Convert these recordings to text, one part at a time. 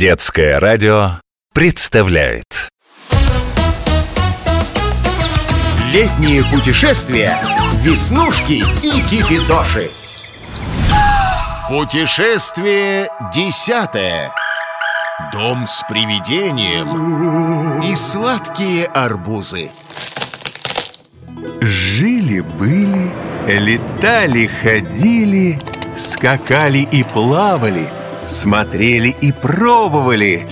Детское радио представляет. Летние путешествия Веснушки и Кипидоши Путешествие десятое. Дом с привидением И сладкие арбузы. Жили-были, летали-ходили, скакали и плавали, смотрели и пробовали.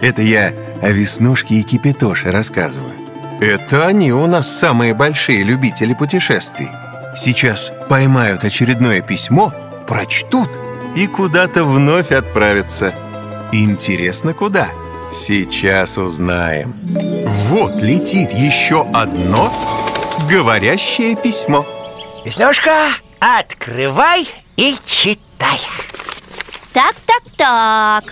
Это я о Веснушке и Кипятоше рассказываю. Это они у нас самые большие любители путешествий. Сейчас поймают очередное письмо, прочтут и куда-то вновь отправятся. Интересно, куда? Сейчас узнаем. Вот летит еще одно говорящее письмо. Веснушка, открывай и читай Так, так, так.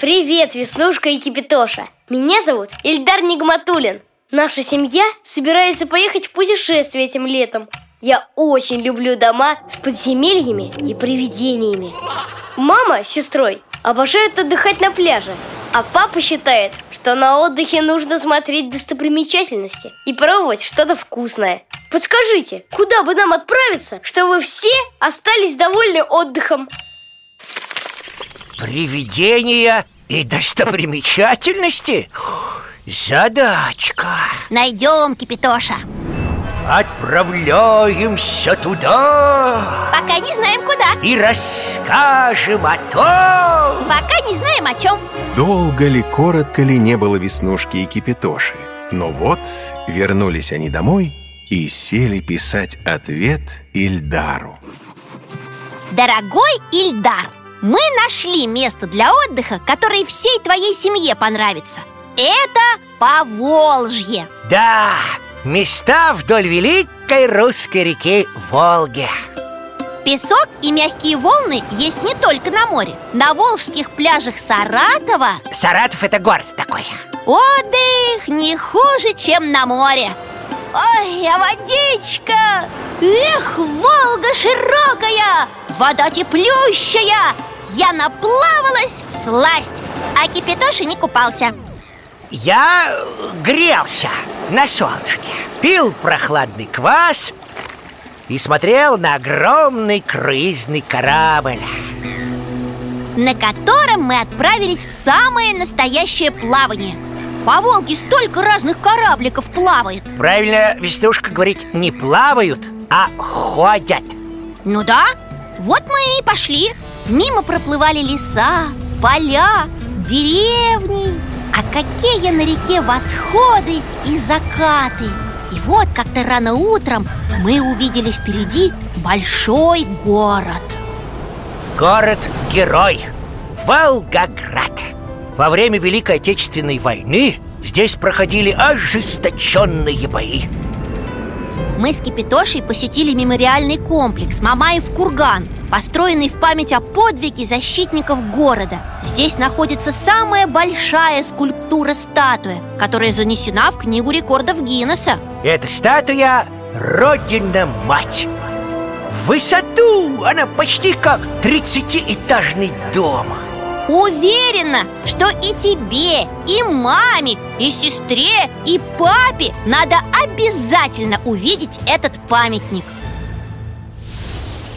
Привет, Веснушка и Кипятоша Меня зовут Ильдар Нигматулин Наша семья собирается поехать в путешествие этим летом. Я очень люблю дома с подземельями и привидениями. Мама с сестрой обожают отдыхать на пляже А папа считает, что на отдыхе нужно смотреть достопримечательности И пробовать что-то вкусное. Подскажите, куда бы нам отправиться, чтобы все остались довольны отдыхом? Привидения и достопримечательности? Задачка Найдем, Кипятоша Отправляемся туда Пока не знаем куда И расскажем о том Пока не знаем о чем Долго ли, коротко ли не было Веснушки и Кипятоши. Но вот вернулись они домой и сели писать ответ Ильдару. Дорогой Ильдар, мы нашли место для отдыха, которое всей твоей семье понравится. Это Поволжье. Да, места вдоль великой русской реки Волги. Песок и мягкие волны есть не только на море. На волжских пляжах Саратова Саратов это город такой. отдых не хуже, чем на море. Ой, а водичка! Эх, Волга широкая, вода теплющая Я наплавалась в сласть, а Кипятоша не купался. Я грелся на солнышке Пил прохладный квас И смотрел на огромный круизный корабль. На котором мы отправились в самое настоящее плавание. По Волге столько разных корабликов плавает. Правильно Веснушка говорить не плавают, а ходят. Ну да, вот мы и пошли Мимо проплывали леса, поля, деревни. А какие на реке восходы и закаты. И вот как-то рано утром мы увидели впереди большой город. Город-герой. Волгоград. Во время Великой Отечественной войны здесь проходили ожесточенные бои Мы с Кипятошей посетили мемориальный комплекс Мамаев Курган Построенный в память о подвиге защитников города. Здесь находится самая большая скульптура-статуя Которая занесена в Книгу рекордов Гиннесса. Эта статуя Родина-мать В высоту! Она почти как 30-этажный дом Уверена, что и тебе, и маме, и сестре, и папе Надо обязательно увидеть этот памятник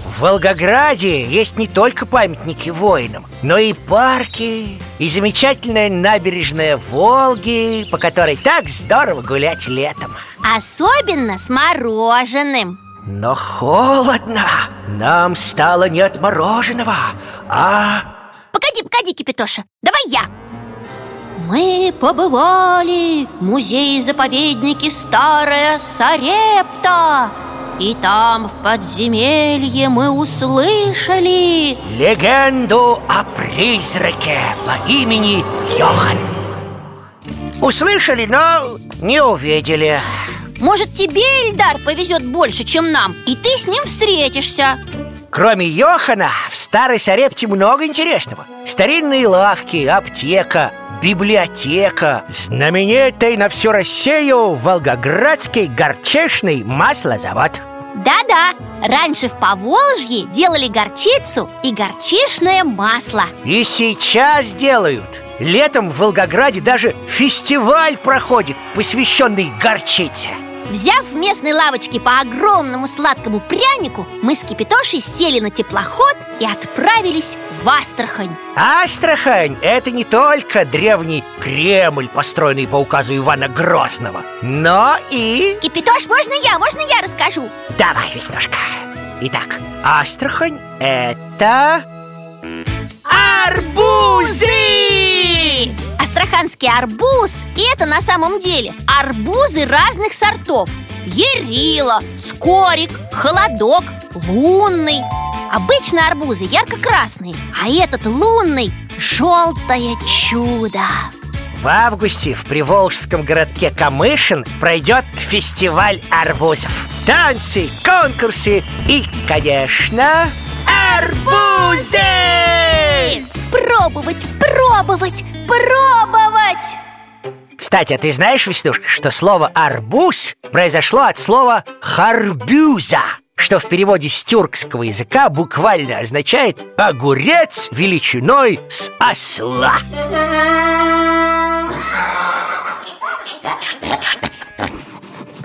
В Волгограде есть не только памятники воинам, но и парки, и замечательная набережная Волги, по которой так здорово гулять летом. Особенно с мороженым Но холодно. Нам стало не от мороженого, а Погоди, погоди, Кипятоша, давай я Мы побывали в музее-заповеднике Старая Сарепта И там в подземелье мы услышали легенду о призраке по имени Йохан. Услышали, но не увидели. Может, тебе, Ильдар, повезет больше, чем нам И ты с ним встретишься Кроме Йохана, в Старой Сарепте много интересного. Старинные лавки, аптека, библиотека. Знаменитый на всю Россию Волгоградский горчичный маслозавод. Да-да, раньше в Поволжье делали горчицу и горчишное масло. И сейчас делают. Летом в Волгограде даже фестиваль проходит, посвященный горчице. Взяв в местной лавочке по огромному сладкому прянику Мы с Кипитошей сели на теплоход и отправились в Астрахань. Астрахань – это не только древний Кремль, построенный по указу Ивана Грозного Но и... Кипитош, можно я, можно я расскажу? Давай, Веснушка. Итак, Астрахань – это... Арбузы! Астраханский арбуз И это на самом деле арбузы разных сортов. Ерила, скорик, холодок, лунный Обычно арбузы ярко-красные А этот лунный – желтое чудо В августе в приволжском городке Камышин пройдет фестиваль арбузов Танцы, конкурсы и, конечно, арбузы! Пробовать, пробовать, пробовать! Кстати, а ты знаешь, Веснушка, что слово «арбуз» произошло от слова «харбюза» что в переводе с тюркского языка буквально означает «огурец величиной с осла».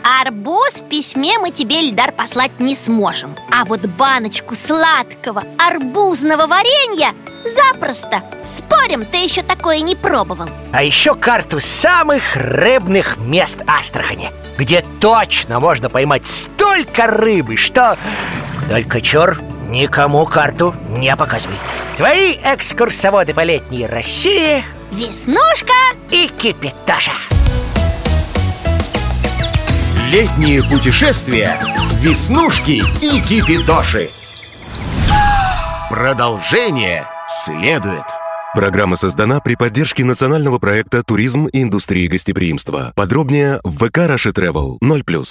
Арбуз в письме мы тебе, Эльдар, послать не сможем А вот баночку сладкого арбузного варенья запросто. Спорим, ты еще такое не пробовал. А еще карту самых рыбных мест Астрахани Где точно можно поймать столько рыбы, что... Только чур, никому карту не показывай. Твои экскурсоводы по летней России Веснушка! и Кипитоша Летние путешествия Веснушки и Кипитоши. Продолжение следует Программа создана при поддержке национального проекта «Туризм и индустрия гостеприимства». Подробнее в ВК Раши Travel 0+.